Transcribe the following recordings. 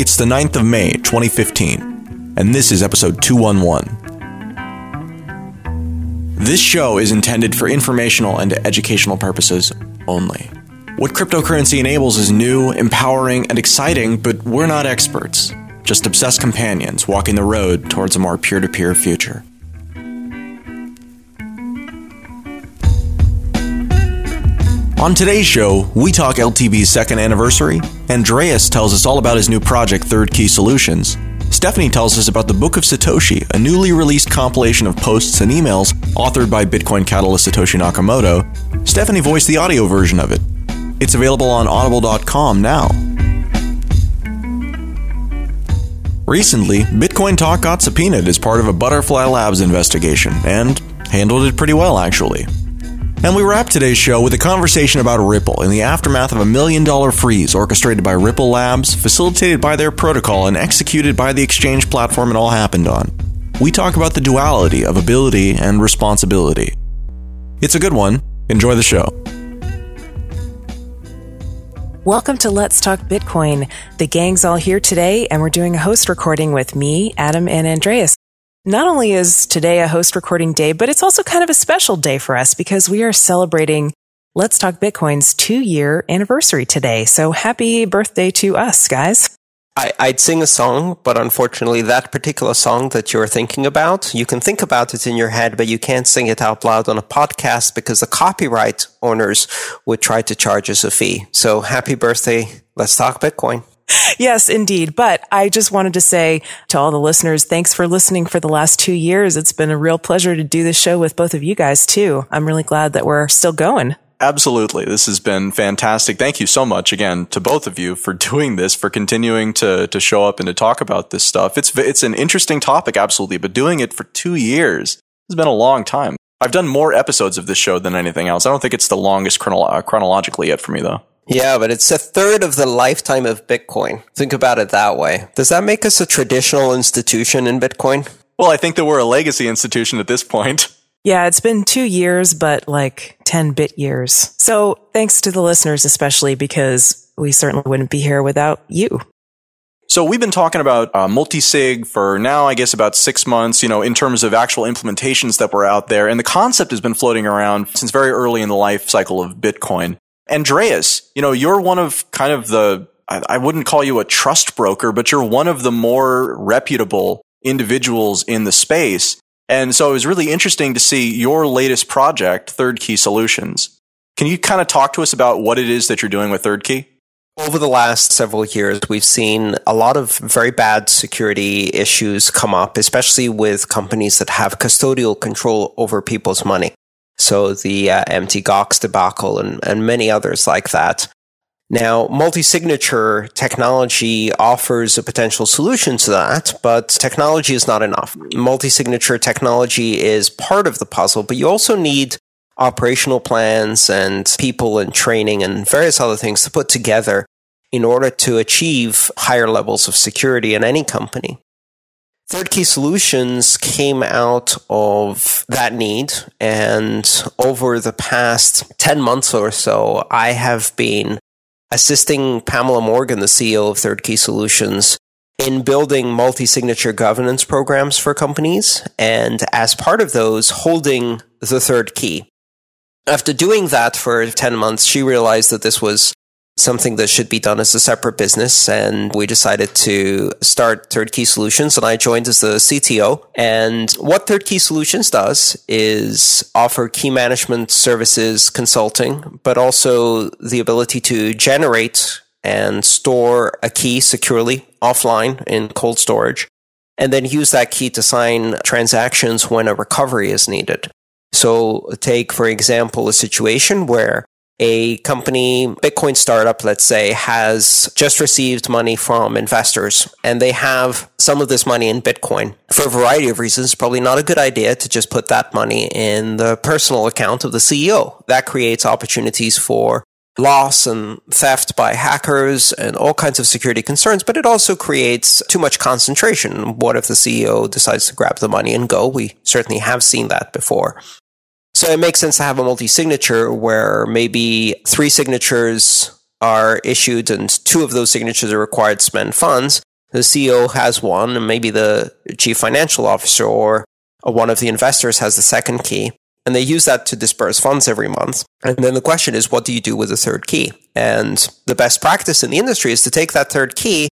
It's the 9th of May, 2015, and this is episode 211. This show is intended for informational and educational purposes only. What cryptocurrency enables is new, empowering, and exciting, but we're not experts, just obsessed companions walking the road towards a more peer to peer future. On today's show, we talk LTB's second anniversary. Andreas tells us all about his new project, Third Key Solutions. Stephanie tells us about the Book of Satoshi, a newly released compilation of posts and emails authored by Bitcoin catalyst Satoshi Nakamoto. Stephanie voiced the audio version of it. It's available on audible.com now. Recently, Bitcoin Talk got subpoenaed as part of a Butterfly Labs investigation, and handled it pretty well, actually. And we wrap today's show with a conversation about Ripple in the aftermath of a million dollar freeze orchestrated by Ripple Labs, facilitated by their protocol, and executed by the exchange platform it all happened on. We talk about the duality of ability and responsibility. It's a good one. Enjoy the show. Welcome to Let's Talk Bitcoin. The gang's all here today, and we're doing a host recording with me, Adam, and Andreas. Not only is today a host recording day, but it's also kind of a special day for us because we are celebrating Let's Talk Bitcoin's two year anniversary today. So happy birthday to us, guys. I, would sing a song, but unfortunately, that particular song that you're thinking about, you can think about it in your head, but you can't sing it out loud on a podcast because the copyright owners would try to charge us a fee. So happy birthday. Let's talk Bitcoin yes, indeed. But I just wanted to say to all the listeners, thanks for listening for the last two years. It's been a real pleasure to do this show with both of you guys too. I'm really glad that we're still going. Absolutely. This has been fantastic. Thank you so much again to both of you for doing this, for continuing to, to show up and to talk about this stuff. It's, it's an interesting topic, absolutely, but doing it for two years has been a long time. I've done more episodes of this show than anything else. I don't think it's the longest chronolo- uh, chronologically yet for me, though. Yeah, but it's a third of the lifetime of Bitcoin. Think about it that way. Does that make us a traditional institution in Bitcoin? Well, I think that we're a legacy institution at this point. Yeah, it's been two years, but like 10 bit years. So thanks to the listeners, especially because we certainly wouldn't be here without you. So we've been talking about uh, multi-sig for now, I guess about six months, you know, in terms of actual implementations that were out there. And the concept has been floating around since very early in the life cycle of Bitcoin. Andreas, you know, you're one of kind of the, I wouldn't call you a trust broker, but you're one of the more reputable individuals in the space. And so it was really interesting to see your latest project, Third Key Solutions. Can you kind of talk to us about what it is that you're doing with Third Key? Over the last several years, we've seen a lot of very bad security issues come up, especially with companies that have custodial control over people's money. So the uh, Mt. Gox debacle and, and many others like that. Now, multi-signature technology offers a potential solution to that, but technology is not enough. Multi-signature technology is part of the puzzle, but you also need operational plans and people and training and various other things to put together in order to achieve higher levels of security in any company. Third Key Solutions came out of that need. And over the past 10 months or so, I have been assisting Pamela Morgan, the CEO of Third Key Solutions, in building multi signature governance programs for companies. And as part of those, holding the third key. After doing that for 10 months, she realized that this was something that should be done as a separate business. And we decided to start Third Key Solutions and I joined as the CTO. And what Third Key Solutions does is offer key management services consulting, but also the ability to generate and store a key securely offline in cold storage and then use that key to sign transactions when a recovery is needed. So take, for example, a situation where a company, Bitcoin startup, let's say, has just received money from investors and they have some of this money in Bitcoin for a variety of reasons. Probably not a good idea to just put that money in the personal account of the CEO. That creates opportunities for loss and theft by hackers and all kinds of security concerns, but it also creates too much concentration. What if the CEO decides to grab the money and go? We certainly have seen that before. So it makes sense to have a multi signature where maybe three signatures are issued and two of those signatures are required to spend funds. The CEO has one, and maybe the chief financial officer or one of the investors has the second key. And they use that to disperse funds every month. And then the question is, what do you do with the third key? And the best practice in the industry is to take that third key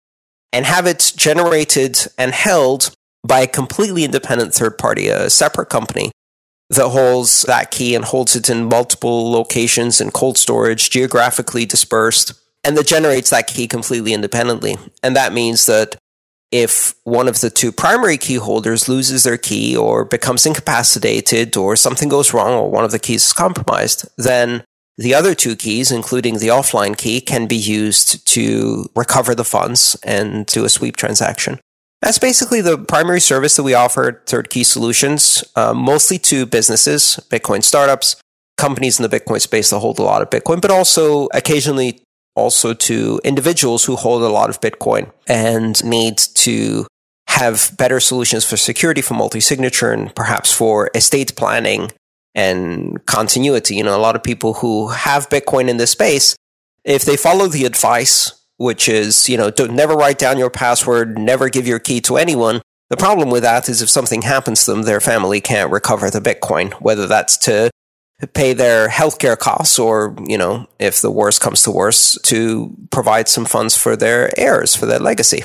and have it generated and held by a completely independent third party, a separate company that holds that key and holds it in multiple locations in cold storage, geographically dispersed, and that generates that key completely independently. And that means that if one of the two primary key holders loses their key or becomes incapacitated or something goes wrong or one of the keys is compromised, then the other two keys, including the offline key, can be used to recover the funds and do a sweep transaction. That's basically the primary service that we offer at Third Key Solutions, uh, mostly to businesses, Bitcoin startups, companies in the Bitcoin space that hold a lot of Bitcoin, but also occasionally also to individuals who hold a lot of Bitcoin and need to have better solutions for security, for multi-signature, and perhaps for estate planning and continuity. You know, a lot of people who have Bitcoin in this space, if they follow the advice, which is, you know, don't never write down your password, never give your key to anyone. The problem with that is if something happens to them, their family can't recover the Bitcoin, whether that's to pay their healthcare costs or, you know, if the worst comes to worst, to provide some funds for their heirs, for their legacy.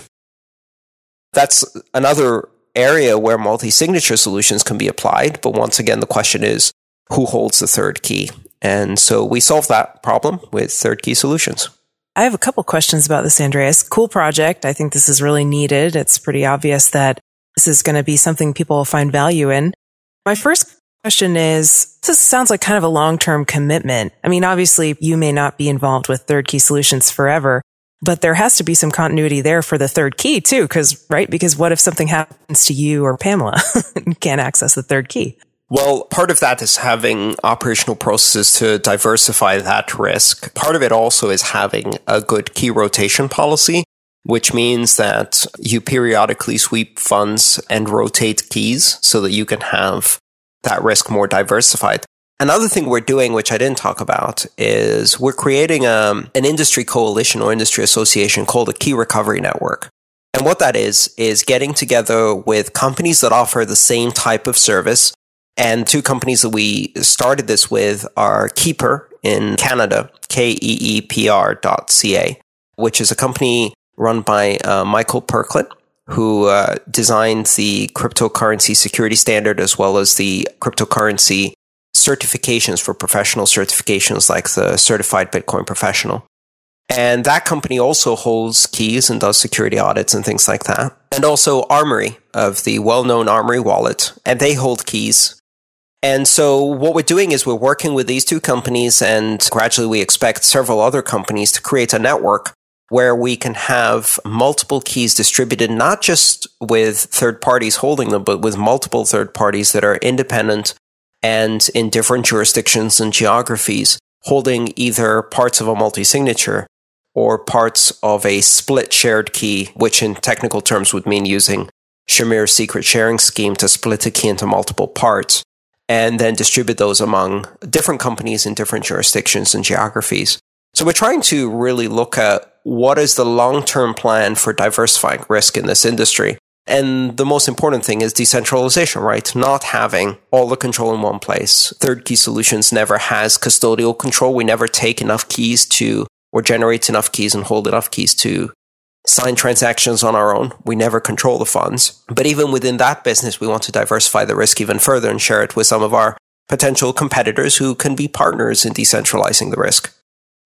That's another area where multi-signature solutions can be applied. But once again, the question is, who holds the third key? And so we solve that problem with third key solutions. I have a couple questions about this, Andreas. Cool project. I think this is really needed. It's pretty obvious that this is going to be something people will find value in. My first question is, this sounds like kind of a long-term commitment. I mean, obviously you may not be involved with third key solutions forever, but there has to be some continuity there for the third key too. Cause, right? Because what if something happens to you or Pamela? you can't access the third key. Well, part of that is having operational processes to diversify that risk. Part of it also is having a good key rotation policy, which means that you periodically sweep funds and rotate keys so that you can have that risk more diversified. Another thing we're doing, which I didn't talk about, is we're creating a, um, an industry coalition or industry association called a Key Recovery Network. And what that is, is getting together with companies that offer the same type of service. And two companies that we started this with are Keeper in Canada, K-E-E-P-R dot C-A, which is a company run by uh, Michael Perklin, who uh, designed the cryptocurrency security standard as well as the cryptocurrency certifications for professional certifications like the certified Bitcoin professional. And that company also holds keys and does security audits and things like that. And also Armory of the well-known Armory wallet. And they hold keys. And so what we're doing is we're working with these two companies and gradually we expect several other companies to create a network where we can have multiple keys distributed, not just with third parties holding them, but with multiple third parties that are independent and in different jurisdictions and geographies, holding either parts of a multi signature or parts of a split shared key, which in technical terms would mean using Shamir's secret sharing scheme to split a key into multiple parts and then distribute those among different companies in different jurisdictions and geographies. So we're trying to really look at what is the long term plan for diversifying risk in this industry? And the most important thing is decentralization, right? Not having all the control in one place. Third Key Solutions never has custodial control. We never take enough keys to, or generate enough keys and hold enough keys to sign transactions on our own. We never control the funds. But even within that business, we want to diversify the risk even further and share it with some of our potential competitors who can be partners in decentralizing the risk.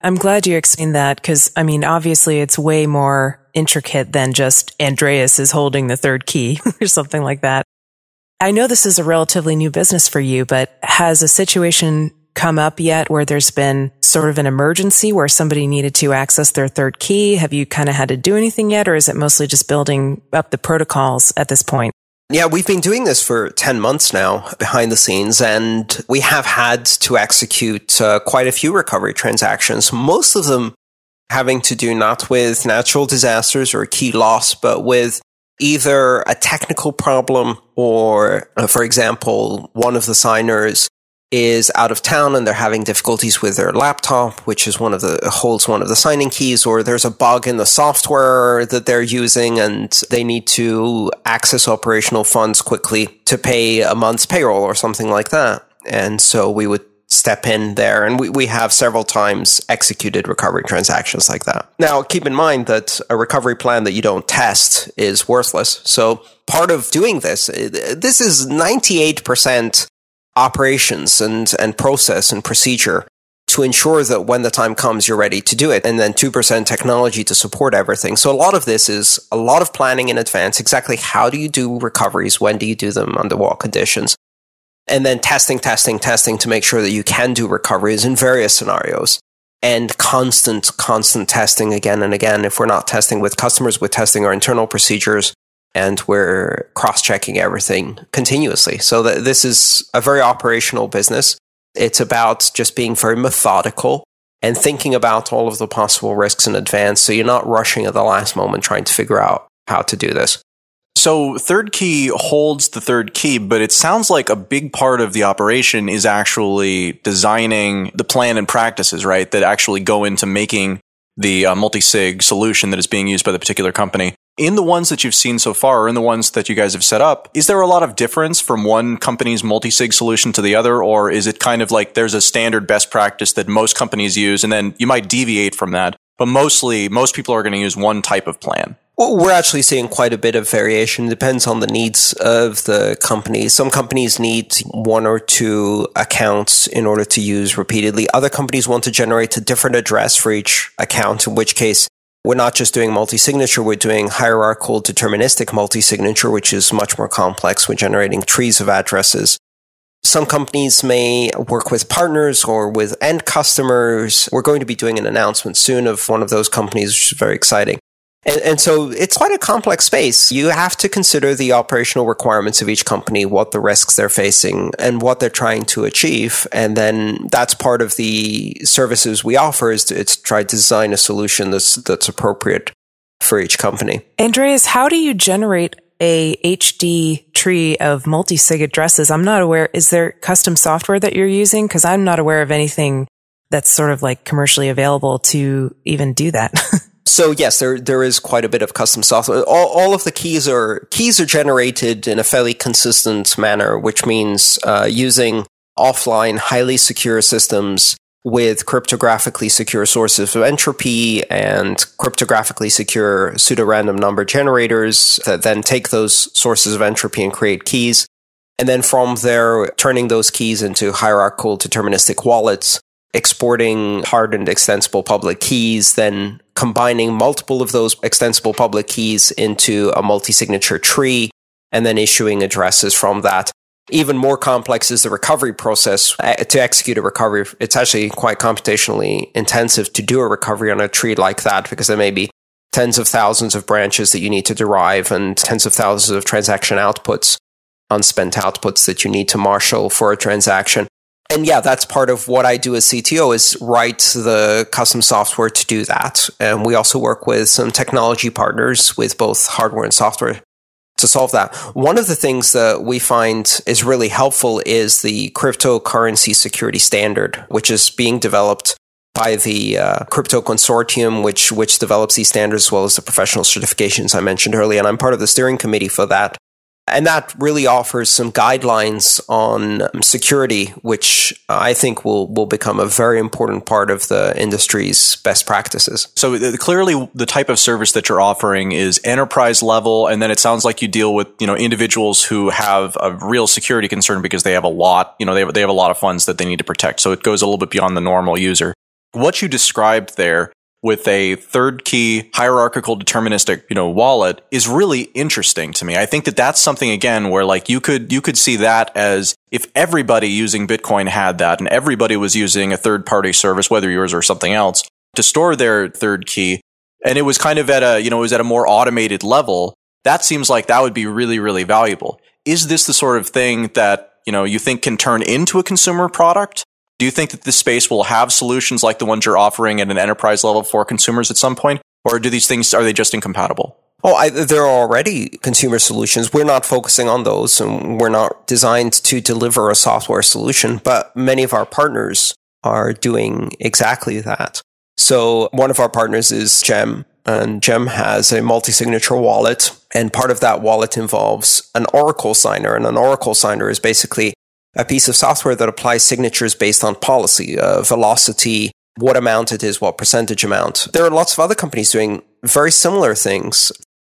I'm glad you explained that because, I mean, obviously it's way more intricate than just Andreas is holding the third key or something like that. I know this is a relatively new business for you, but has a situation come up yet where there's been sort of an emergency where somebody needed to access their third key? Have you kind of had to do anything yet, or is it mostly just building up the protocols at this point? Yeah, we've been doing this for 10 months now behind the scenes, and we have had to execute uh, quite a few recovery transactions, most of them having to do not with natural disasters or key loss, but with either a technical problem or, uh, for example, one of the signers is out of town and they're having difficulties with their laptop, which is one of the holds one of the signing keys, or there's a bug in the software that they're using and they need to access operational funds quickly to pay a month's payroll or something like that. And so we would step in there. And we, we have several times executed recovery transactions like that. Now, keep in mind that a recovery plan that you don't test is worthless. So part of doing this, this is 98% operations and, and process and procedure to ensure that when the time comes, you're ready to do it. And then 2% technology to support everything. So a lot of this is a lot of planning in advance. Exactly how do you do recoveries? When do you do them under what conditions? and then testing, testing, testing to make sure that you can do recoveries in various scenarios and constant, constant testing again and again. If we're not testing with customers, we're testing our internal procedures and we're cross checking everything continuously. So that this is a very operational business. It's about just being very methodical and thinking about all of the possible risks in advance. So you're not rushing at the last moment trying to figure out how to do this. So third key holds the third key, but it sounds like a big part of the operation is actually designing the plan and practices, right? That actually go into making the uh, multi-sig solution that is being used by the particular company. In the ones that you've seen so far, or in the ones that you guys have set up, is there a lot of difference from one company's multi-sig solution to the other, or is it kind of like there's a standard best practice that most companies use, and then you might deviate from that, but mostly most people are going to use one type of plan? Well, we're actually seeing quite a bit of variation. It depends on the needs of the company. Some companies need one or two accounts in order to use repeatedly. Other companies want to generate a different address for each account, in which case we're not just doing multi-signature, we're doing hierarchical deterministic multi-signature, which is much more complex. We're generating trees of addresses. Some companies may work with partners or with end customers. We're going to be doing an announcement soon of one of those companies, which is very exciting. And, and, so it's quite a complex space. You have to consider the operational requirements of each company, what the risks they're facing and what they're trying to achieve. And then that's part of the services we offer is to, try to design a solution that's, that's appropriate for each company. Andreas, how do you generate a HD tree of multi-sig addresses? I'm not aware. Is there custom software that you're using? Cause I'm not aware of anything that's sort of like commercially available to even do that. So yes, there there is quite a bit of custom software. All, all of the keys are keys are generated in a fairly consistent manner, which means uh, using offline, highly secure systems with cryptographically secure sources of entropy and cryptographically secure pseudo-random number generators that then take those sources of entropy and create keys. And then from there, turning those keys into hierarchical deterministic wallets exporting hardened extensible public keys, then combining multiple of those extensible public keys into a multi-signature tree, and then issuing addresses from that. Even more complex is the recovery process. Uh, to execute a recovery, it's actually quite computationally intensive to do a recovery on a tree like that because there may be tens of thousands of branches that you need to derive and tens of thousands of transaction outputs, unspent outputs that you need to marshal for a transaction and yeah, that's part of what I do as CTO is write the custom software to do that. And we also work with some technology partners with both hardware and software to solve that. One of the things that we find is really helpful is the cryptocurrency security standard, which is being developed by the uh, crypto consortium, which which develops these standards as well as the professional certifications I mentioned earlier. And I'm part of the steering committee for that. And that really offers some guidelines on security, which I think will, will become a very important part of the industry's best practices. So uh, clearly the type of service that you're offering is enterprise level. And then it sounds like you deal with, you know, individuals who have a real security concern because they have a lot, you know, they have, they have a lot of funds that they need to protect. So it goes a little bit beyond the normal user. What you described there with a third key hierarchical deterministic, you know, wallet is really interesting to me. I think that that's something again where like you could, you could see that as if everybody using Bitcoin had that and everybody was using a third party service, whether yours or something else to store their third key. And it was kind of at a, you know, it was at a more automated level. That seems like that would be really, really valuable. Is this the sort of thing that, you know, you think can turn into a consumer product? Do you think that this space will have solutions like the ones you're offering at an enterprise level for consumers at some point? Or do these things, are they just incompatible? Oh, I, there are already consumer solutions. We're not focusing on those and we're not designed to deliver a software solution, but many of our partners are doing exactly that. So one of our partners is Gem and Gem has a multi-signature wallet and part of that wallet involves an Oracle signer and an Oracle signer is basically a piece of software that applies signatures based on policy, uh, velocity, what amount it is, what percentage amount. There are lots of other companies doing very similar things.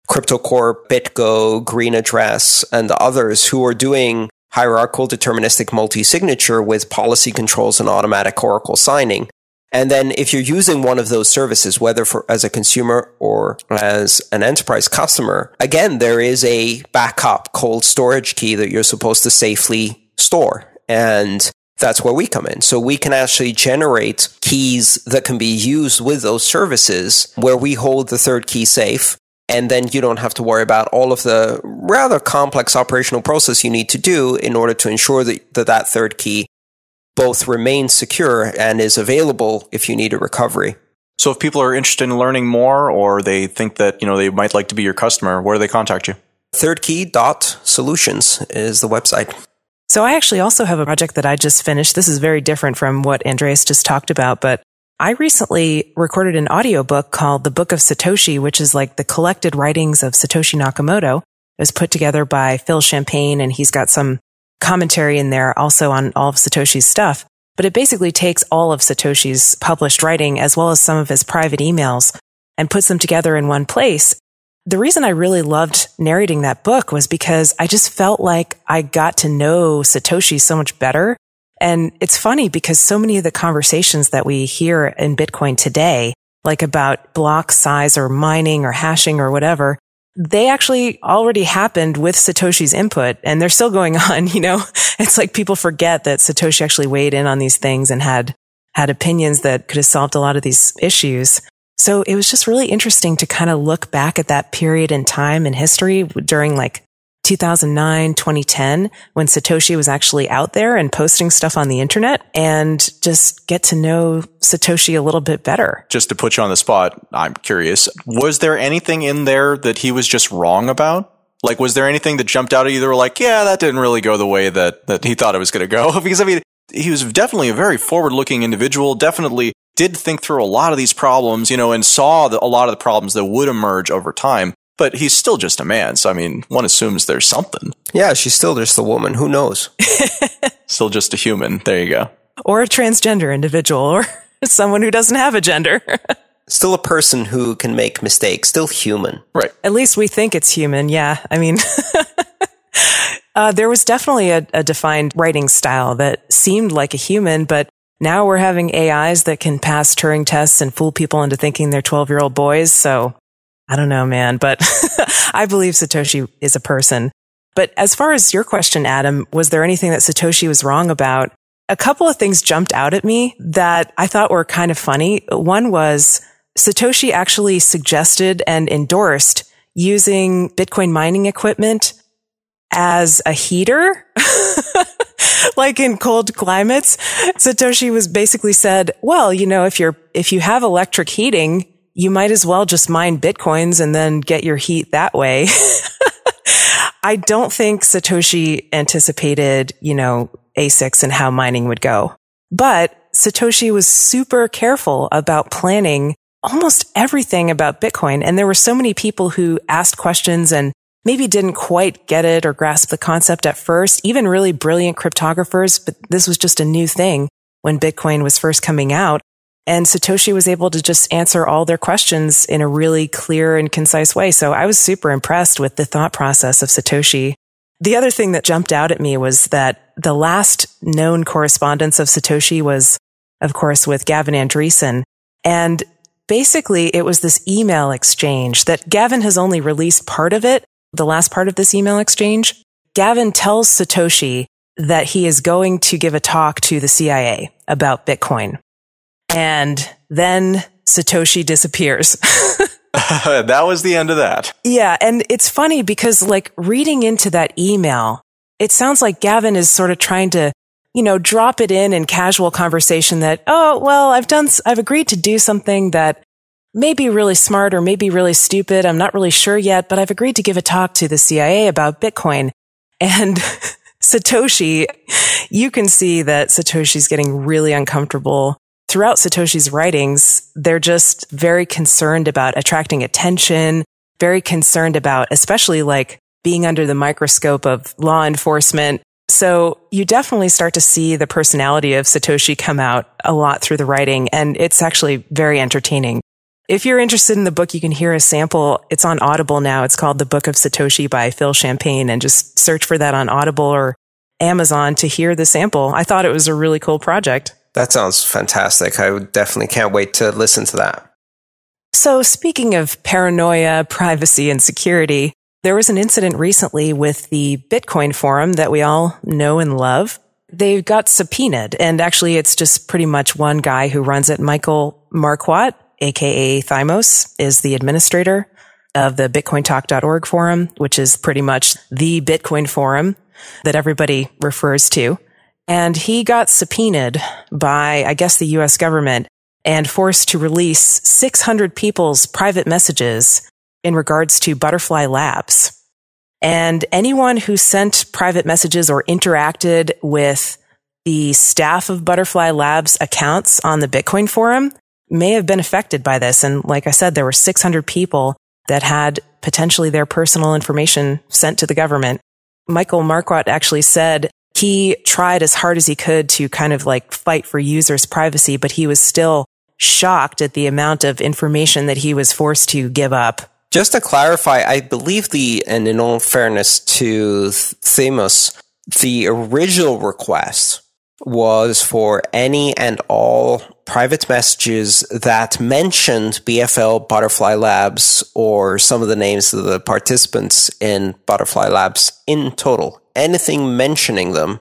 CryptoCorp, BitGo, Green Address, and others who are doing hierarchical deterministic multi-signature with policy controls and automatic Oracle signing. And then if you're using one of those services, whether for as a consumer or as an enterprise customer, again, there is a backup cold storage key that you're supposed to safely store. And that's where we come in. So we can actually generate keys that can be used with those services where we hold the third key safe and then you don't have to worry about all of the rather complex operational process you need to do in order to ensure that that, that third key both remains secure and is available if you need a recovery. So if people are interested in learning more or they think that, you know, they might like to be your customer, where do they contact you? Thirdkey.solutions is the website. So I actually also have a project that I just finished. This is very different from what Andreas just talked about, but I recently recorded an audiobook called The Book of Satoshi, which is like the collected writings of Satoshi Nakamoto. It was put together by Phil Champagne and he's got some commentary in there also on all of Satoshi's stuff. But it basically takes all of Satoshi's published writing as well as some of his private emails and puts them together in one place. The reason I really loved narrating that book was because I just felt like I got to know Satoshi so much better and it's funny because so many of the conversations that we hear in Bitcoin today, like about block size or mining or hashing or whatever, they actually already happened with Satoshi's input and they're still going on. You know, it's like people forget that Satoshi actually weighed in on these things and had, had opinions that could have solved a lot of these issues. So it was just really interesting to kind of look back at that period in time in history during like 2009, 2010, when Satoshi was actually out there and posting stuff on the internet and just get to know Satoshi a little bit better. Just to put you on the spot, I'm curious. Was there anything in there that he was just wrong about? Like, was there anything that jumped out at you that were like, yeah, that didn't really go the way that, that he thought it was going to go? because I mean, he was definitely a very forward looking individual, definitely did think through a lot of these problems, you know, and saw the, a lot of the problems that would emerge over time but he's still just a man. So, I mean, one assumes there's something. Yeah, she's still just a woman. Who knows? still just a human. There you go. Or a transgender individual or someone who doesn't have a gender. still a person who can make mistakes, still human. Right. At least we think it's human. Yeah. I mean, uh, there was definitely a, a defined writing style that seemed like a human, but now we're having AIs that can pass Turing tests and fool people into thinking they're 12 year old boys. So I don't know, man, but I believe Satoshi is a person. But as far as your question, Adam, was there anything that Satoshi was wrong about? A couple of things jumped out at me that I thought were kind of funny. One was Satoshi actually suggested and endorsed using Bitcoin mining equipment as a heater. like in cold climates, Satoshi was basically said, well, you know, if you're, if you have electric heating, you might as well just mine bitcoins and then get your heat that way. I don't think Satoshi anticipated, you know, ASICs and how mining would go. But Satoshi was super careful about planning almost everything about Bitcoin. And there were so many people who asked questions and maybe didn't quite get it or grasp the concept at first, even really brilliant cryptographers. But this was just a new thing when Bitcoin was first coming out. And Satoshi was able to just answer all their questions in a really clear and concise way. So I was super impressed with the thought process of Satoshi. The other thing that jumped out at me was that the last known correspondence of Satoshi was, of course, with Gavin Andresen. And basically it was this email exchange that Gavin has only released part of it, the last part of this email exchange. Gavin tells Satoshi that he is going to give a talk to the CIA about Bitcoin. And then Satoshi disappears. that was the end of that. Yeah. And it's funny because like reading into that email, it sounds like Gavin is sort of trying to, you know, drop it in in casual conversation that, oh, well, I've done, I've agreed to do something that maybe really smart or maybe really stupid. I'm not really sure yet, but I've agreed to give a talk to the CIA about Bitcoin. And Satoshi, you can see that Satoshi's getting really uncomfortable. Throughout Satoshi's writings, they're just very concerned about attracting attention, very concerned about, especially like being under the microscope of law enforcement. So you definitely start to see the personality of Satoshi come out a lot through the writing, and it's actually very entertaining. If you're interested in the book, you can hear a sample. It's on Audible now. It's called The Book of Satoshi by Phil Champagne and just search for that on Audible or Amazon to hear the sample. I thought it was a really cool project. That sounds fantastic. I definitely can't wait to listen to that. So speaking of paranoia, privacy, and security, there was an incident recently with the Bitcoin forum that we all know and love. They got subpoenaed and actually it's just pretty much one guy who runs it, Michael Marquardt aka Theymos, is the administrator of the bitcointalk.org forum, which is pretty much the Bitcoin forum that everybody refers to. And he got subpoenaed by, I guess, the US government and forced to release 600 people's private messages in regards to Butterfly Labs. And anyone who sent private messages or interacted with the staff of Butterfly Labs accounts on the Bitcoin forum may have been affected by this. And like I said, there were 600 people that had potentially their personal information sent to the government. Michael Marquardt actually said he tried as hard as he could to kind of like fight for users' privacy, but he was still shocked at the amount of information that he was forced to give up. Just to clarify, I believe the, and in all fairness to Theymos, the original request was for any and all private messages that mentioned BFL Butterfly Labs or some of the names of the participants in Butterfly Labs in total. Anything mentioning them,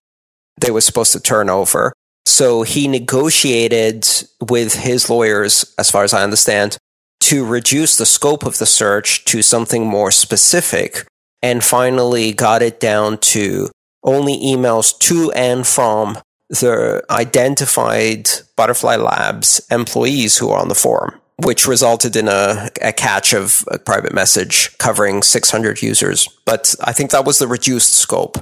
they were supposed to turn over. So he negotiated with his lawyers, as far as I understand, to reduce the scope of the search to something more specific and finally got it down to only emails to and from the identified Butterfly Labs employees who are on the forum, which resulted in a, a catch of a private message covering 600 users. But I think that was the reduced scope.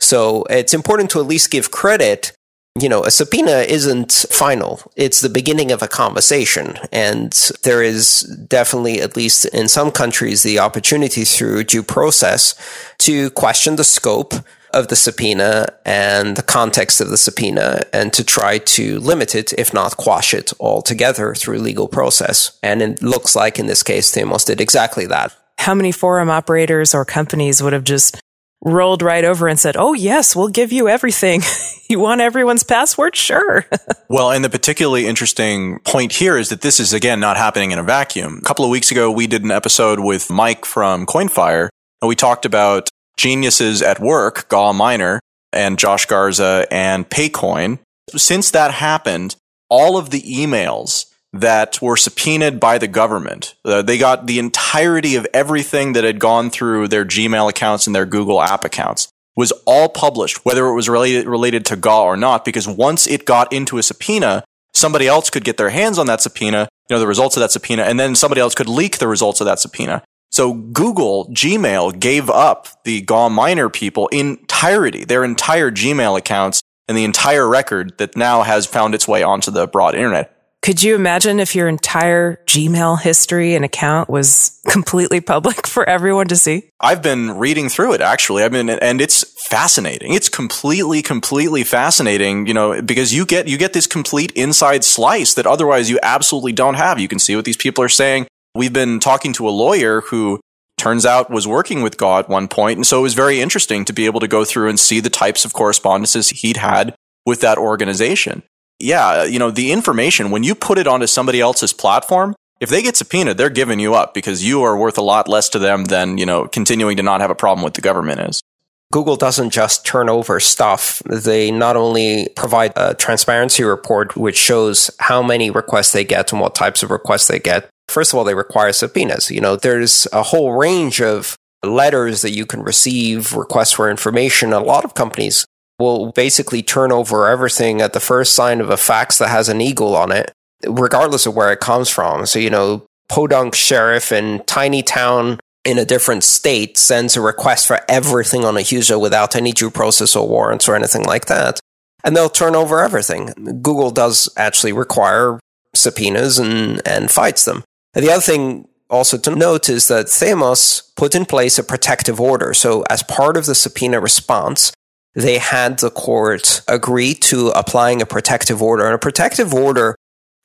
So it's important to at least give credit. You know, a subpoena isn't final. It's the beginning of a conversation. And there is definitely, at least in some countries, the opportunity through due process to question the scope of the subpoena and the context of the subpoena and to try to limit it, if not quash it altogether through legal process. And it looks like in this case, Theymos did exactly that. How many forum operators or companies would have just rolled right over and said, Oh, yes, we'll give you everything. you want everyone's password? Sure. well, and the particularly interesting point here is that this is again not happening in a vacuum. A couple of weeks ago, we did an episode with Mike from Coinfire and we talked about geniuses at work, Gawminer and Josh Garza and Paycoin. Since that happened, all of the emails that were subpoenaed by the government, uh, they got the entirety of everything that had gone through their Gmail accounts and their Google app accounts was all published, whether it was related, related to GAW or not, because once it got into a subpoena, somebody else could get their hands on that subpoena, you know, the results of that subpoena, and then somebody else could leak the results of that subpoena. So Google, Gmail gave up the Gawminer people entirety, their entire Gmail accounts and the entire record that now has found its way onto the broad internet. Could you imagine if your entire Gmail history and account was completely public for everyone to see? I've been reading through it actually. I mean, and it's fascinating. It's completely, completely fascinating, you know, because you get, you get this complete inside slice that otherwise you absolutely don't have. You can see what these people are saying. We've been talking to a lawyer who turns out was working with GAW at one point, and so it was very interesting to be able to go through and see the types of correspondences he'd had with that organization. Yeah, you know, the information, when you put it onto somebody else's platform, if they get subpoenaed, they're giving you up because you are worth a lot less to them than, you know, continuing to not have a problem with the government is. Google doesn't just turn over stuff. They not only provide a transparency report, which shows how many requests they get and what types of requests they get, First of all, they require subpoenas. You know, there's a whole range of letters that you can receive, requests for information. A lot of companies will basically turn over everything at the first sign of a fax that has an eagle on it, regardless of where it comes from. So, you know, podunk sheriff in tiny town in a different state sends a request for everything on a user without any due process or warrants or anything like that. And they'll turn over everything. Google does actually require subpoenas and, and fights them. And the other thing also to note is that Theymos put in place a protective order. So as part of the subpoena response, they had the court agree to applying a protective order. And a protective order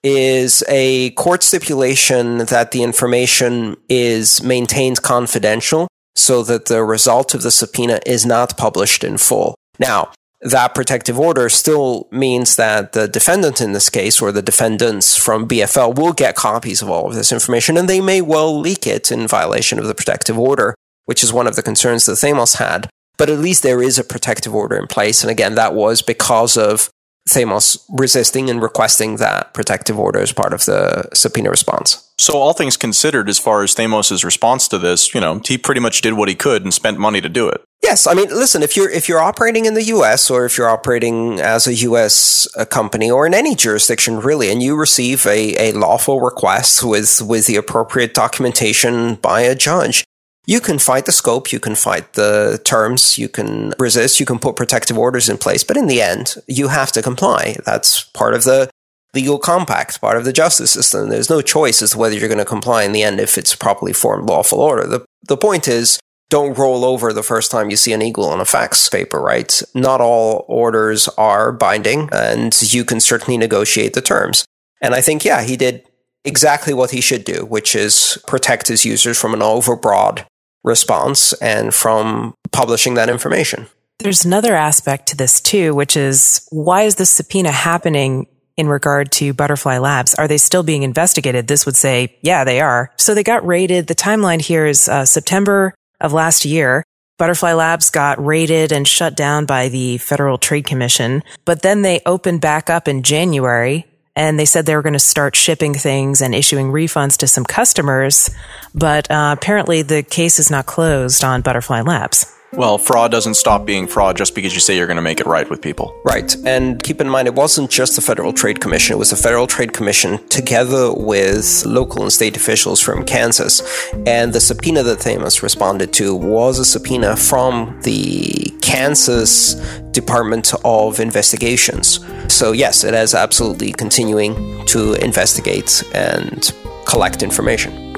is a court stipulation that the information is maintained confidential so that the result of the subpoena is not published in full. Now, that protective order still means that the defendant in this case, or the defendants from BFL, will get copies of all of this information, and they may well leak it in violation of the protective order, which is one of the concerns that Theymos had. But at least there is a protective order in place, and again, that was because of Theymos resisting and requesting that protective order as part of the subpoena response. So, all things considered, as far as Theymos' response to this, you know, he pretty much did what he could and spent money to do it. Yes, I mean, listen, if you're if you're operating in the U.S. or if you're operating as a U.S. Uh, company or in any jurisdiction really, and you receive a, a lawful request with with the appropriate documentation by a judge, you can fight the scope, you can fight the terms, you can resist, you can put protective orders in place, but in the end, you have to comply. That's part of the legal compact, part of the justice system. There's no choice as to whether you're going to comply in the end if it's properly formed lawful order. The, the point is, don't roll over the first time you see an eagle on a fax paper, right? Not all orders are binding, and you can certainly negotiate the terms. And I think, yeah, he did exactly what he should do, which is protect his users from an overbroad response and from publishing that information. There's another aspect to this too, which is why is this subpoena happening in regard to Butterfly Labs? Are they still being investigated? This would say, yeah, they are. So they got raided. The timeline here is uh, September of last year. Butterfly Labs got raided and shut down by the Federal Trade Commission, but then they opened back up in January and they said they were going to start shipping things and issuing refunds to some customers. But uh, apparently, the case is not closed on Butterfly Labs. Well, fraud doesn't stop being fraud just because you say you're going to make it right with people. Right. And keep in mind, it wasn't just the Federal Trade Commission, it was the Federal Trade Commission together with local and state officials from Kansas. And the subpoena that Theymos responded to was a subpoena from the Kansas Department of Investigations. So, yes, it is absolutely continuing to investigate and collect information.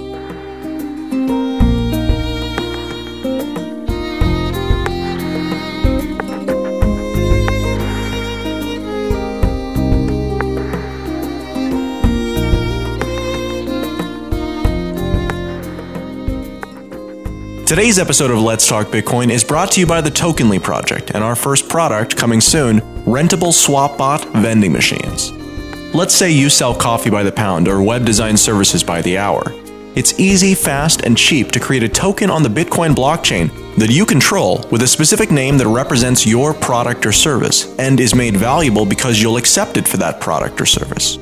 Today's episode of Let's Talk Bitcoin is brought to you by the Tokenly Project and our first product coming soon rentable SwapBot vending machines. Let's say you sell coffee by the pound or web design services by the hour. It's easy, fast, and cheap to create a token on the Bitcoin blockchain that you control with a specific name that represents your product or service and is made valuable because you'll accept it for that product or service.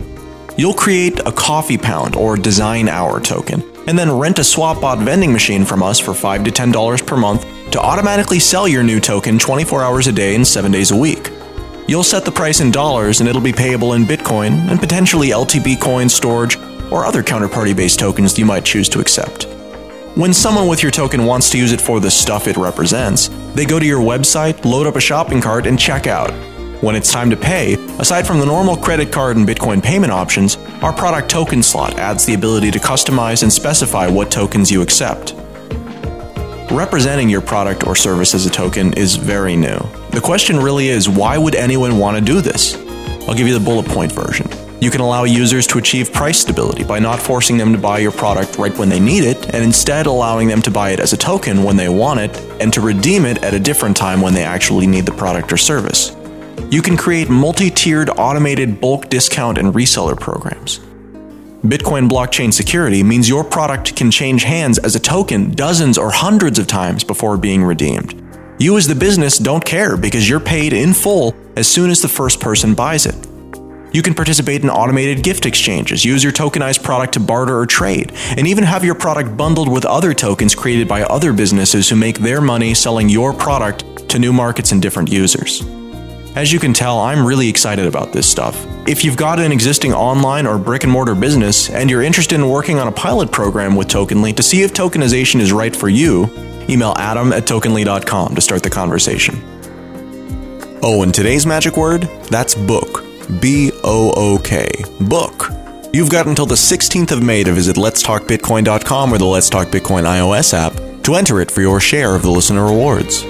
You'll create a coffee pound or design hour token and then rent a SwapBot vending machine from us for 5 to $10 per month to automatically sell your new token 24 hours a day and 7 days a week. You'll set the price in dollars and it'll be payable in Bitcoin and potentially LTB coin Storj or other counterparty based tokens you might choose to accept. When someone with your token wants to use it for the stuff it represents, they go to your website, load up a shopping cart, and check out. When it's time to pay, aside from the normal credit card and Bitcoin payment options, our product token slot adds the ability to customize and specify what tokens you accept. Representing your product or service as a token is very new. The question really is why would anyone want to do this? I'll give you the bullet point version. You can allow users to achieve price stability by not forcing them to buy your product right when they need it, and instead allowing them to buy it as a token when they want it, and to redeem it at a different time when they actually need the product or service. You can create multi tiered automated bulk discount and reseller programs. Bitcoin blockchain security means your product can change hands as a token dozens or hundreds of times before being redeemed. You, as the business, don't care because you're paid in full as soon as the first person buys it. You can participate in automated gift exchanges, use your tokenized product to barter or trade, and even have your product bundled with other tokens created by other businesses who make their money selling your product to new markets and different users. As you can tell, I'm really excited about this stuff. If you've got an existing online or brick and mortar business and you're interested in working on a pilot program with Tokenly to see if tokenization is right for you, email adam at tokenly.com to start the conversation. Oh, and today's magic word? That's book. B O O K. Book. You've got until the 16th of May to visit letstalkbitcoin.com or the Let's Talk Bitcoin iOS app to enter it for your share of the listener rewards.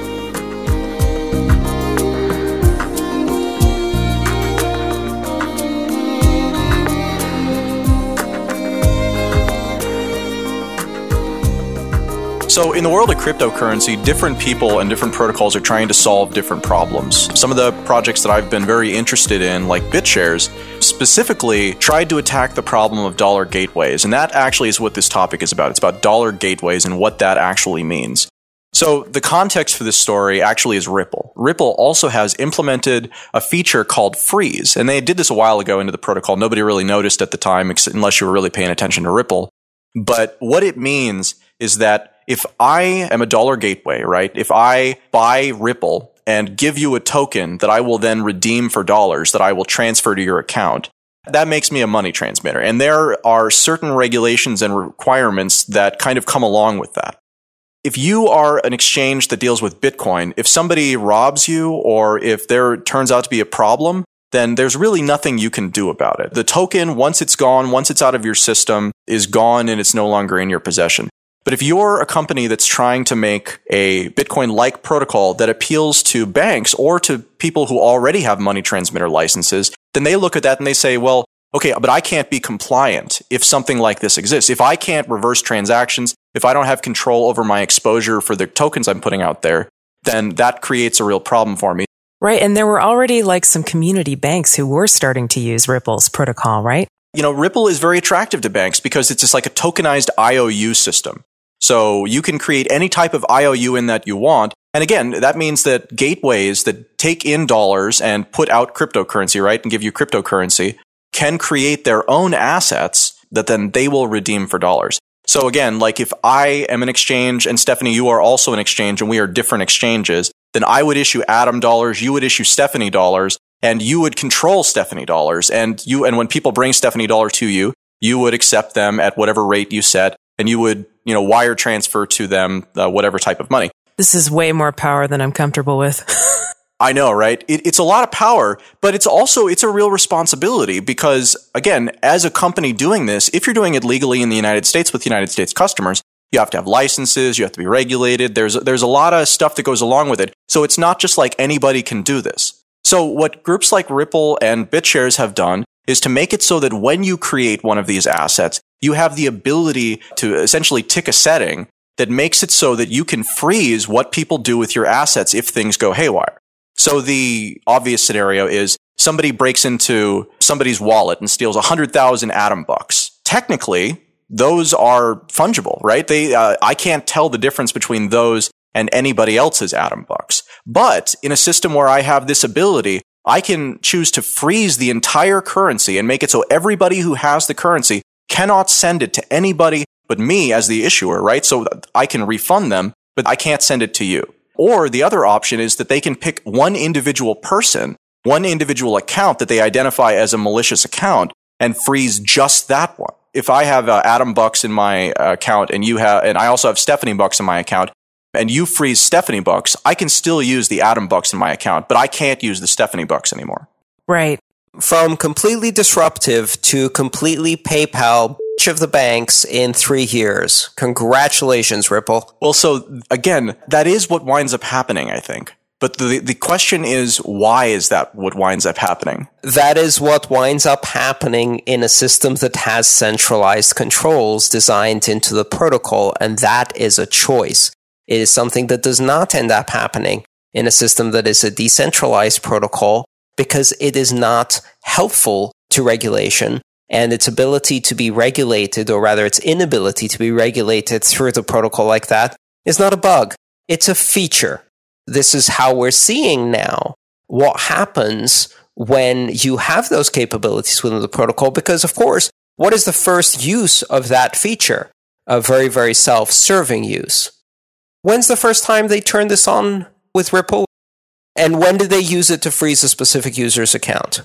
So, in the world of cryptocurrency, different people and different protocols are trying to solve different problems. Some of the projects that I've been very interested in, like BitShares, specifically tried to attack the problem of dollar gateways. And that actually is what this topic is about. It's about dollar gateways and what that actually means. So, the context for this story actually is Ripple. Ripple also has implemented a feature called freeze. And they did this a while ago into the protocol. Nobody really noticed at the time, unless you were really paying attention to Ripple. But what it means is that if I am a dollar gateway, right? If I buy Ripple and give you a token that I will then redeem for dollars that I will transfer to your account, that makes me a money transmitter. And there are certain regulations and requirements that kind of come along with that. If you are an exchange that deals with Bitcoin, if somebody robs you or if there turns out to be a problem, then there's really nothing you can do about it. The token, once it's gone, once it's out of your system, is gone and it's no longer in your possession. But if you're a company that's trying to make a Bitcoin like protocol that appeals to banks or to people who already have money transmitter licenses, then they look at that and they say, well, okay, but I can't be compliant if something like this exists. If I can't reverse transactions, if I don't have control over my exposure for the tokens I'm putting out there, then that creates a real problem for me. Right. And there were already like some community banks who were starting to use Ripple's protocol, right? You know, Ripple is very attractive to banks because it's just like a tokenized IOU system. So you can create any type of IOU in that you want. And again, that means that gateways that take in dollars and put out cryptocurrency, right, and give you cryptocurrency can create their own assets that then they will redeem for dollars. So again, like if I am an exchange and Stephanie, you are also an exchange and we are different exchanges, then I would issue Adam dollars, you would issue Stephanie dollars, and you would control Stephanie dollars. And you, and when people bring Stephanie dollar to you, you would accept them at whatever rate you set and you would you know, wire transfer to them uh, whatever type of money. This is way more power than I'm comfortable with. I know, right? It, it's a lot of power, but it's also it's a real responsibility because again, as a company doing this, if you're doing it legally in the United States with United States customers, you have to have licenses, you have to be regulated. There's there's a lot of stuff that goes along with it. So it's not just like anybody can do this. So what groups like Ripple and BitShares have done is to make it so that when you create one of these assets, you have the ability to essentially tick a setting that makes it so that you can freeze what people do with your assets if things go haywire. So the obvious scenario is somebody breaks into somebody's wallet and steals 100,000 Adam bucks. Technically, those are fungible, right? They, uh, I can't tell the difference between those and anybody else's Adam bucks. But in a system where I have this ability, I can choose to freeze the entire currency and make it so everybody who has the currency cannot send it to anybody but me as the issuer, right? So I can refund them, but I can't send it to you. Or the other option is that they can pick one individual person, one individual account that they identify as a malicious account and freeze just that one. If I have uh, Adam Bucks in my uh, account and you have, and I also have Stephanie Bucks in my account, and you freeze Stephanie Bucks, I can still use the Adam Bucks in my account, but I can't use the Stephanie Bucks anymore. Right from completely disruptive to completely PayPal of the banks in three years. Congratulations, Ripple. Well, so again, that is what winds up happening, I think. But the, the question is, why is that what winds up happening? That is what winds up happening in a system that has centralized controls designed into the protocol, and that is a choice. It is something that does not end up happening in a system that is a decentralized protocol because it is not helpful to regulation and its ability to be regulated, or rather its inability to be regulated through the protocol like that, is not a bug. It's a feature. This is how we're seeing now what happens when you have those capabilities within the protocol. Because, of course, what is the first use of that feature? A very, very self serving use. When's the first time they turned this on with Ripple? And when did they use it to freeze a specific user's account?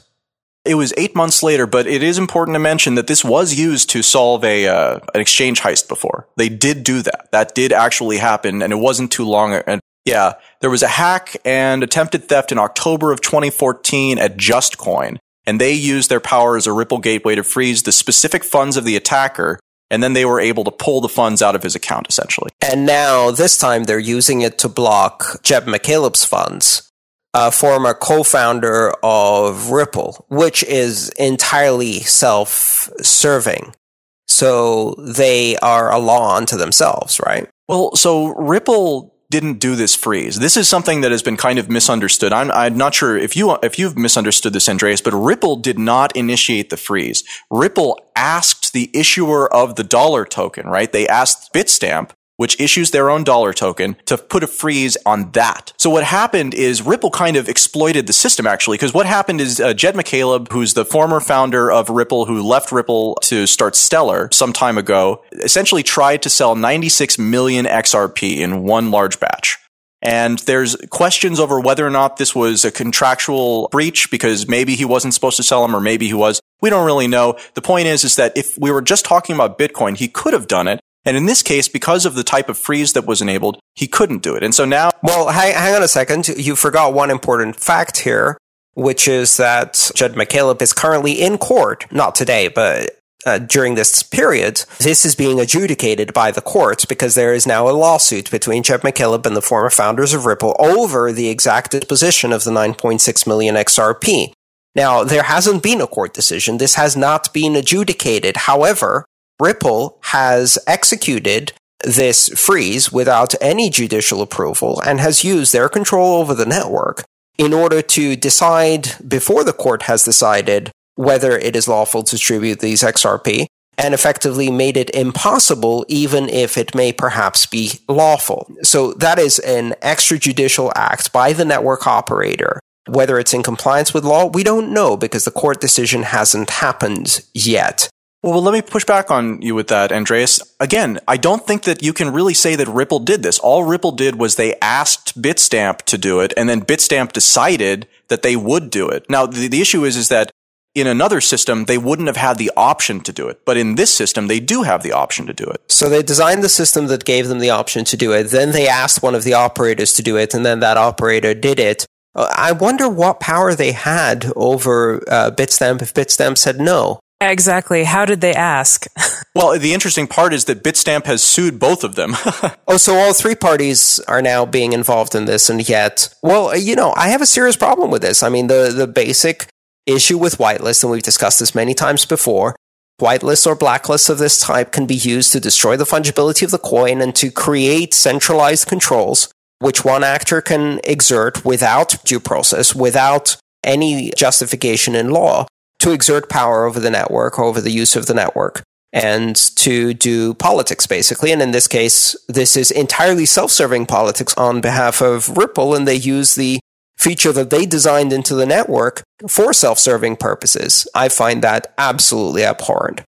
It was eight months later, but it is important to mention that this was used to solve a uh, an exchange heist before. They did do that. That did actually happen, and it wasn't too long. And yeah, there was a hack and attempted theft in October of 2014 at JustCoin, and they used their power as a Ripple gateway to freeze the specific funds of the attacker and then they were able to pull the funds out of his account essentially. And now this time they're using it to block Jed McCaleb's funds a former co-founder of Ripple, which is entirely self-serving. So they are a law unto themselves, right? Well, so Ripple didn't do this freeze. This is something that has been kind of misunderstood. I'm, I'm not sure if you if you've misunderstood this, Andreas, but Ripple did not initiate the freeze. Ripple asked the issuer of the dollar token, right? They asked Bitstamp which issues their own dollar token to put a freeze on that. So what happened is Ripple kind of exploited the system actually, because what happened is uh, Jed McCaleb, who's the former founder of Ripple, who left Ripple to start Stellar some time ago, essentially tried to sell 96 million XRP in one large batch. And there's questions over whether or not this was a contractual breach because maybe he wasn't supposed to sell them or maybe he was. We don't really know. The point is, is that if we were just talking about Bitcoin, he could have done it. And in this case, because of the type of freeze that was enabled, he couldn't do it. And so now. Well, hang, hang on a second. You forgot one important fact here, which is that Jed McCaleb is currently in court, not today, but uh, during this period, this is being adjudicated by the courts because there is now a lawsuit between Jed McCaleb and the former founders of Ripple over the exact disposition of the 9.6 million XRP. Now, there hasn't been a court decision. This has not been adjudicated. However, Ripple has executed this freeze without any judicial approval and has used their control over the network in order to decide before the court has decided whether it is lawful to distribute these XRP and effectively made it impossible even if it may perhaps be lawful. So that is an extrajudicial act by the network operator. Whether it's in compliance with law, we don't know because the court decision hasn't happened yet. Well, let me push back on you with that, Andreas. Again, I don't think that you can really say that Ripple did this. All Ripple did was they asked Bitstamp to do it, and then Bitstamp decided that they would do it. Now, the, the issue is, is that in another system, they wouldn't have had the option to do it. But in this system, they do have the option to do it. So they designed the system that gave them the option to do it. Then they asked one of the operators to do it, and then that operator did it. Uh, I wonder what power they had over uh, Bitstamp if Bitstamp said no. Exactly. How did they ask? well, the interesting part is that Bitstamp has sued both of them. oh, so all three parties are now being involved in this, and yet, well, you know, I have a serious problem with this. I mean, the the basic issue with whitelists, and we've discussed this many times before. Whitelists or blacklists of this type can be used to destroy the fungibility of the coin and to create centralized controls, which one actor can exert without due process, without any justification in law to exert power over the network, over the use of the network, and to do politics, basically. And in this case, this is entirely self serving politics on behalf of Ripple, and they use the feature that they designed into the network for self serving purposes. I find that absolutely abhorrent.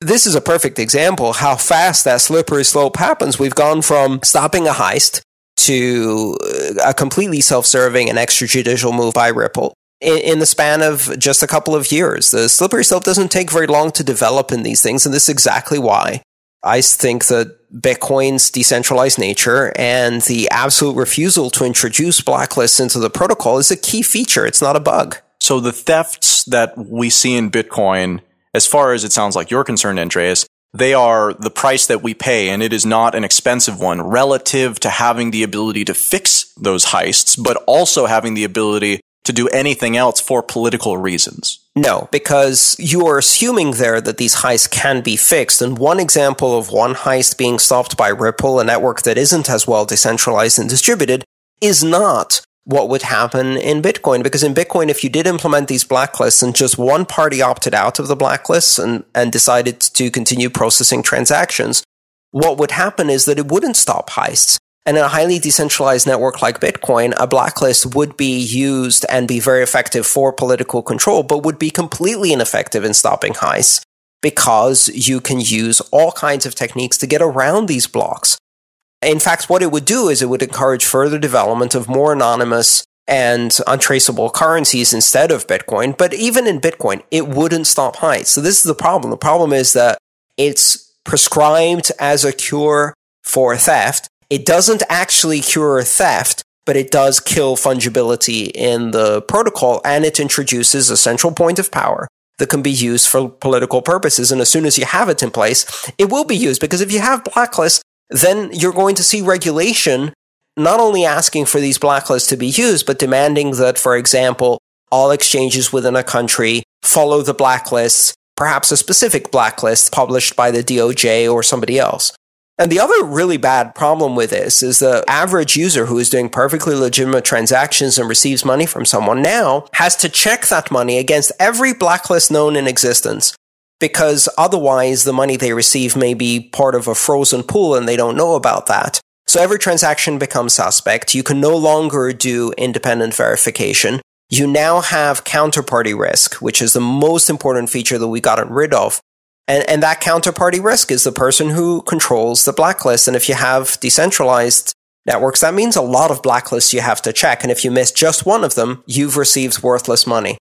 This is a perfect example how fast that slippery slope happens. We've gone from stopping a heist to uh, a completely self serving and extrajudicial move by Ripple in, in, the span of just a couple of years. The slippery slope doesn't take very long to develop in these things, and this is exactly why I think that Bitcoin's decentralized nature and the absolute refusal to introduce blacklists into the protocol is a key feature. It's not a bug. So the thefts that we see in Bitcoin, as far as it sounds like you're concerned, Andreas, they are the price that we pay, and it is not an expensive one relative to having the ability to fix those heists, but also having the ability to do anything else for political reasons. No, because you are assuming there that these heists can be fixed. And one example of one heist being stopped by Ripple, a network that isn't as well decentralized and distributed, is not what would happen in Bitcoin. Because in Bitcoin, if you did implement these blacklists and just one party opted out of the blacklists and, and decided to continue processing transactions, what would happen is that it wouldn't stop heists. And in a highly decentralized network like Bitcoin, a blacklist would be used and be very effective for political control, but would be completely ineffective in stopping heists because you can use all kinds of techniques to get around these blocks. In fact, what it would do is it would encourage further development of more anonymous and untraceable currencies instead of Bitcoin. But even in Bitcoin, it wouldn't stop height. So this is the problem. The problem is that it's prescribed as a cure for theft. It doesn't actually cure theft, but it does kill fungibility in the protocol and it introduces a central point of power that can be used for political purposes. And as soon as you have it in place, it will be used because if you have blacklists, then you're going to see regulation not only asking for these blacklists to be used, but demanding that, for example, all exchanges within a country follow the blacklists, perhaps a specific blacklist published by the DOJ or somebody else. And the other really bad problem with this is the average user who is doing perfectly legitimate transactions and receives money from someone now has to check that money against every blacklist known in existence because otherwise the money they receive may be part of a frozen pool and they don't know about that. So every transaction becomes suspect. You can no longer do independent verification. You now have counterparty risk, which is the most important feature that we gotten rid of. And, and that counterparty risk is the person who controls the blacklist. And if you have decentralized networks, that means a lot of blacklists you have to check. And if you miss just one of them, you've received worthless money.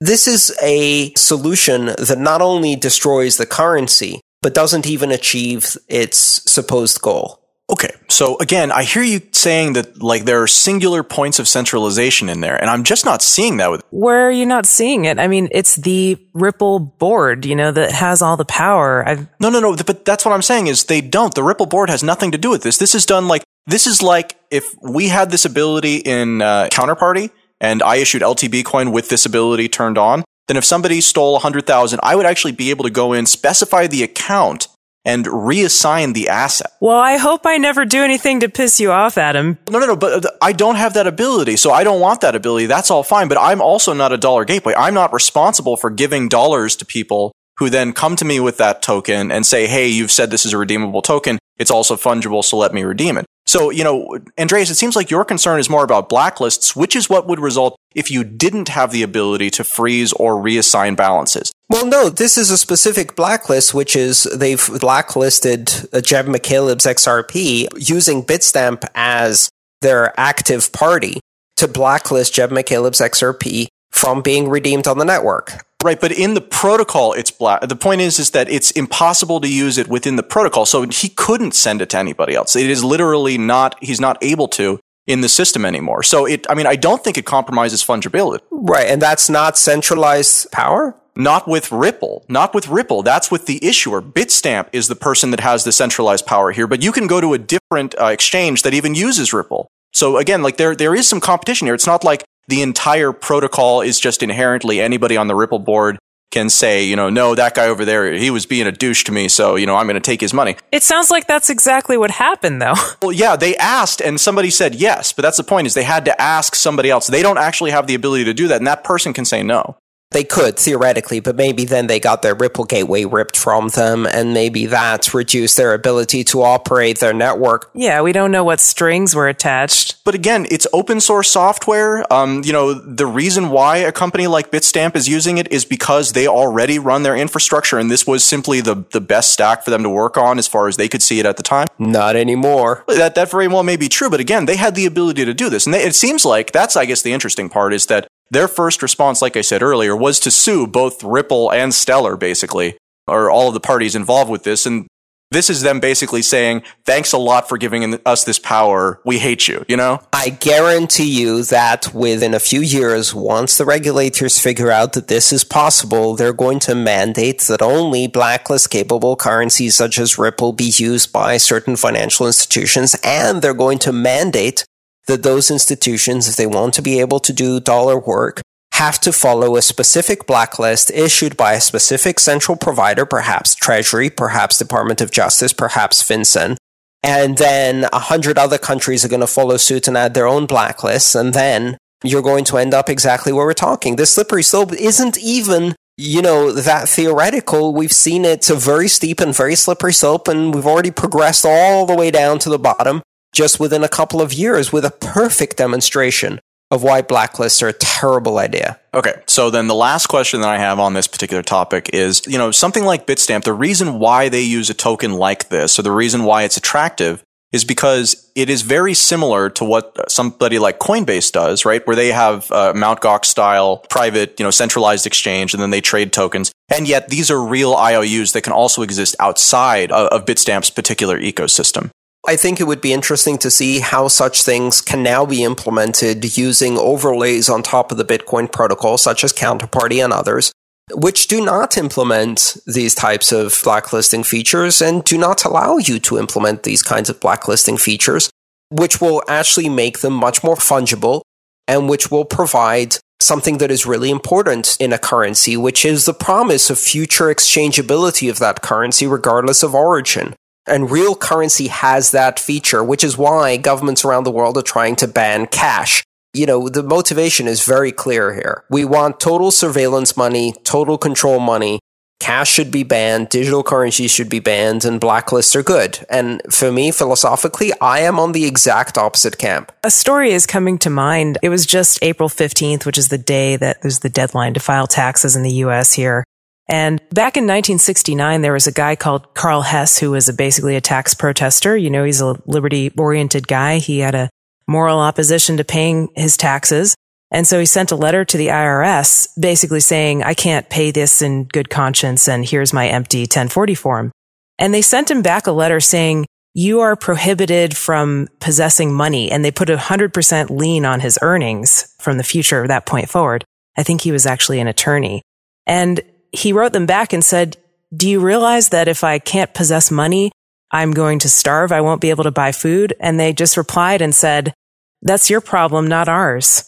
This is a solution that not only destroys the currency, but doesn't even achieve its supposed goal. Okay. So again, I hear you saying that like there are singular points of centralization in there, and I'm just not seeing that with Where are you not seeing it? I mean, it's the Ripple board, you know, that has all the power. I've No, no, no, but that's what I'm saying is they don't. The Ripple board has nothing to do with this. This is done like this is like if we had this ability in uh, Counterparty and I issued LTB coin with this ability turned on, then if somebody stole 100,000, I would actually be able to go in, specify the account and reassign the asset. Well, I hope I never do anything to piss you off, Adam. No, no, no, but uh, I don't have that ability, so I don't want that ability. That's all fine, but I'm also not a dollar gateway. I'm not responsible for giving dollars to people who then come to me with that token and say, hey, you've said this is a redeemable token. It's also fungible, so let me redeem it. So, you know, Andreas, it seems like your concern is more about blacklists, which is what would result if you didn't have the ability to freeze or reassign balances. Well, no, this is a specific blacklist, which is they've blacklisted uh, Jed McCaleb's XRP using Bitstamp as their active party to blacklist Jed McCaleb's XRP from being redeemed on the network. Right, but in the protocol, it's black. The point is, is that it's impossible to use it within the protocol. So he couldn't send it to anybody else. It is literally not, he's not able to in the system anymore. So it, I mean, I don't think it compromises fungibility. Right. And that's not centralized power? Not with Ripple. Not with Ripple. That's with the issuer. Bitstamp is the person that has the centralized power here, but you can go to a different uh, exchange that even uses Ripple. So again, like there, there is some competition here. It's not like the entire protocol is just inherently anybody on the Ripple board can say, you know, no, that guy over there, he was being a douche to me, so, you know, I'm going to take his money. It sounds like that's exactly what happened, though. Well, yeah, they asked and somebody said yes, but that's the point is they had to ask somebody else. They don't actually have the ability to do that, and that person can say no. They could theoretically, but maybe then they got their Ripple gateway ripped from them, and maybe that's reduced their ability to operate their network. Yeah, we don't know what strings were attached. But again, it's open source software. Um, you know, the reason why a company like Bitstamp is using it is because they already run their infrastructure, and this was simply the the best stack for them to work on as far as they could see it at the time. Not anymore. That that very well may be true, but again, they had the ability to do this, and they, it seems like that's, I guess, the interesting part is that their first response, like I said earlier, was to sue both Ripple and Stellar, basically, or all of the parties involved with this. And this is them basically saying, thanks a lot for giving us this power. We hate you, you know? I guarantee you that within a few years, once the regulators figure out that this is possible, they're going to mandate that only blacklist capable currencies such as Ripple be used by certain financial institutions. And they're going to mandate that those institutions, if they want to be able to do dollar work, have to follow a specific blacklist issued by a specific central provider, perhaps Treasury, perhaps Department of Justice, perhaps FinCEN. And then a hundred other countries are going to follow suit and add their own blacklists. And then you're going to end up exactly where we're talking. This slippery slope isn't even, you know, that theoretical. We've seen it's a very steep and very slippery slope, and we've already progressed all the way down to the bottom just within a couple of years with a perfect demonstration of why blacklists are a terrible idea. Okay, so then the last question that I have on this particular topic is, you know, something like Bitstamp, the reason why they use a token like this, or the reason why it's attractive, is because it is very similar to what somebody like Coinbase does, right? Where they have a Mt. Gox style private, you know, centralized exchange and then they trade tokens. And yet these are real IOUs that can also exist outside of Bitstamp's particular ecosystem. I think it would be interesting to see how such things can now be implemented using overlays on top of the Bitcoin protocol, such as Counterparty and others, which do not implement these types of blacklisting features and do not allow you to implement these kinds of blacklisting features, which will actually make them much more fungible and which will provide something that is really important in a currency, which is the promise of future exchangeability of that currency regardless of origin. And real currency has that feature, which is why governments around the world are trying to ban cash you know, the motivation is very clear here. We want total surveillance money, total control money. Cash should be banned, digital currencies should be banned, and blacklists are good. And for me, philosophically, I am on the exact opposite camp. A story is coming to mind. It was just April 15th, which is the day that there's the deadline to file taxes in the US here. And back in 1969, there was a guy called Karl Hess who was a, basically a tax protester. You know, he's a liberty oriented guy. He had a moral opposition to paying his taxes. And so he sent a letter to the IRS basically saying, I can't pay this in good conscience and here's my empty 1040 form. And they sent him back a letter saying, you are prohibited from possessing money. And they put a hundred percent lien on his earnings from the future of that point forward. I think he was actually an attorney and he wrote them back and said, do you realize that if I can't possess money, I'm going to starve. I won't be able to buy food. And they just replied and said, that's your problem, not ours.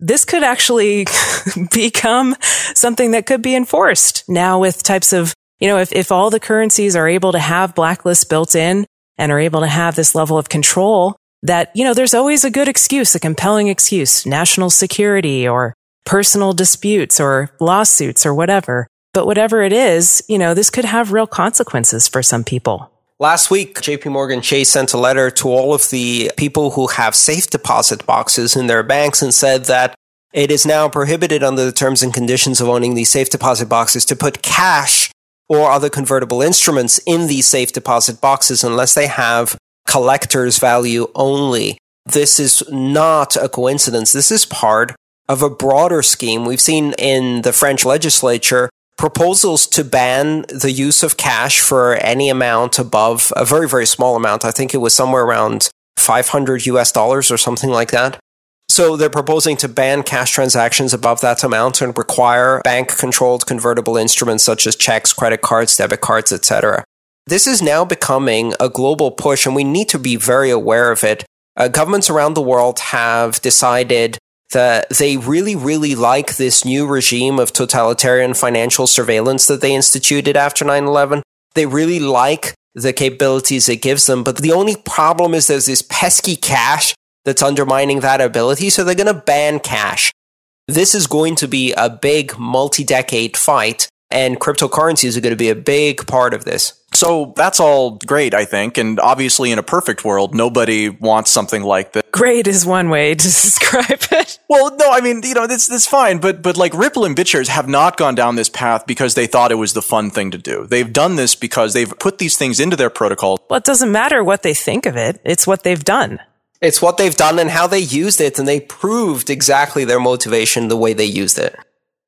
This could actually become something that could be enforced now with types of, you know, if, if all the currencies are able to have blacklists built in and are able to have this level of control that, you know, there's always a good excuse, a compelling excuse, national security or personal disputes or lawsuits or whatever. But whatever it is, you know, this could have real consequences for some people. Last week, JP Morgan Chase sent a letter to all of the people who have safe deposit boxes in their banks and said that it is now prohibited under the terms and conditions of owning these safe deposit boxes to put cash or other convertible instruments in these safe deposit boxes unless they have collector's value only. This is not a coincidence. This is part of a broader scheme. We've seen in the French legislature proposals to ban the use of cash for any amount above a very, very small amount. I think it was somewhere around 500 US dollars or something like that. So they're proposing to ban cash transactions above that amount and require bank controlled convertible instruments such as checks, credit cards, debit cards, etc. This is now becoming a global push and we need to be very aware of it. Uh, governments around the world have decided that they really, really like this new regime of totalitarian financial surveillance that they instituted after 9 11. They really like the capabilities it gives them. But the only problem is there's this pesky cash that's undermining that ability. So they're going to ban cash. This is going to be a big multi decade fight and cryptocurrencies are going to be a big part of this. So that's all great, I think. And obviously, in a perfect world, nobody wants something like this. Great is one way to describe it. Well, no, I mean, you know, that's, that's fine. But, but like Ripple and BitShares have not gone down this path because they thought it was the fun thing to do. They've done this because they've put these things into their protocol. Well, it doesn't matter what they think of it. It's what they've done. It's what they've done and how they used it. And they proved exactly their motivation the way they used it.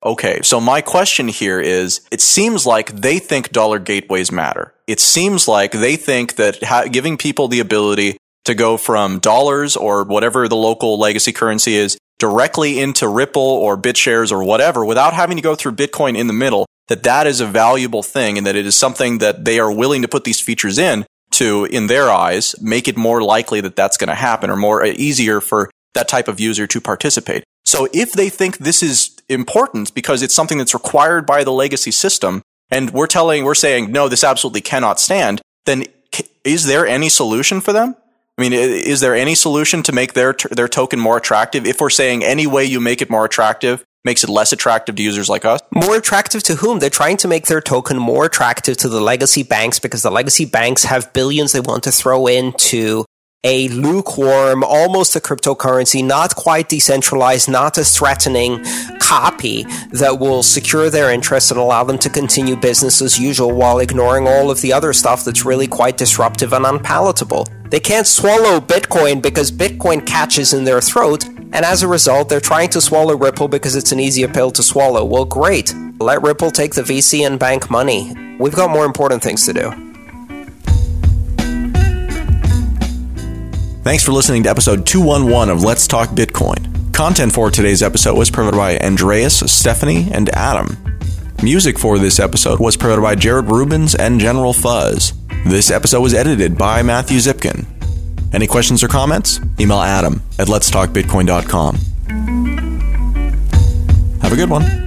Okay, so my question here is it seems like they think dollar gateways matter. It seems like they think that ha- giving people the ability to go from dollars or whatever the local legacy currency is directly into Ripple or BitShares or whatever without having to go through Bitcoin in the middle, that that is a valuable thing and that it is something that they are willing to put these features in to, in their eyes, make it more likely that that's going to happen or more uh, easier for that type of user to participate. So if they think this is important because it's something that's required by the legacy system, and we're telling, we're saying, no, this absolutely cannot stand, then is there any solution for them? I mean, is there any solution to make their, their token more attractive? If we're saying any way you make it more attractive makes it less attractive to users like us? More attractive to whom? They're trying to make their token more attractive to the legacy banks because the legacy banks have billions they want to throw into a lukewarm, almost a cryptocurrency, not quite decentralized, not a threatening copy that will secure their interests and allow them to continue business as usual while ignoring all of the other stuff that's really quite disruptive and unpalatable. They can't swallow Bitcoin because Bitcoin catches in their throat, and as a result, they're trying to swallow Ripple because it's an easier pill to swallow. Well, great. Let Ripple take the VC and bank money. We've got more important things to do. Thanks for listening to episode 211 of Let's Talk Bitcoin. Content for today's episode was provided by Andreas, Stephanie, and Adam. Music for this episode was provided by Jared Rubens and General Fuzz. This episode was edited by Matthew Zipkin. Any questions or comments? Email Adam at letstalkbitcoin.com. Have a good one.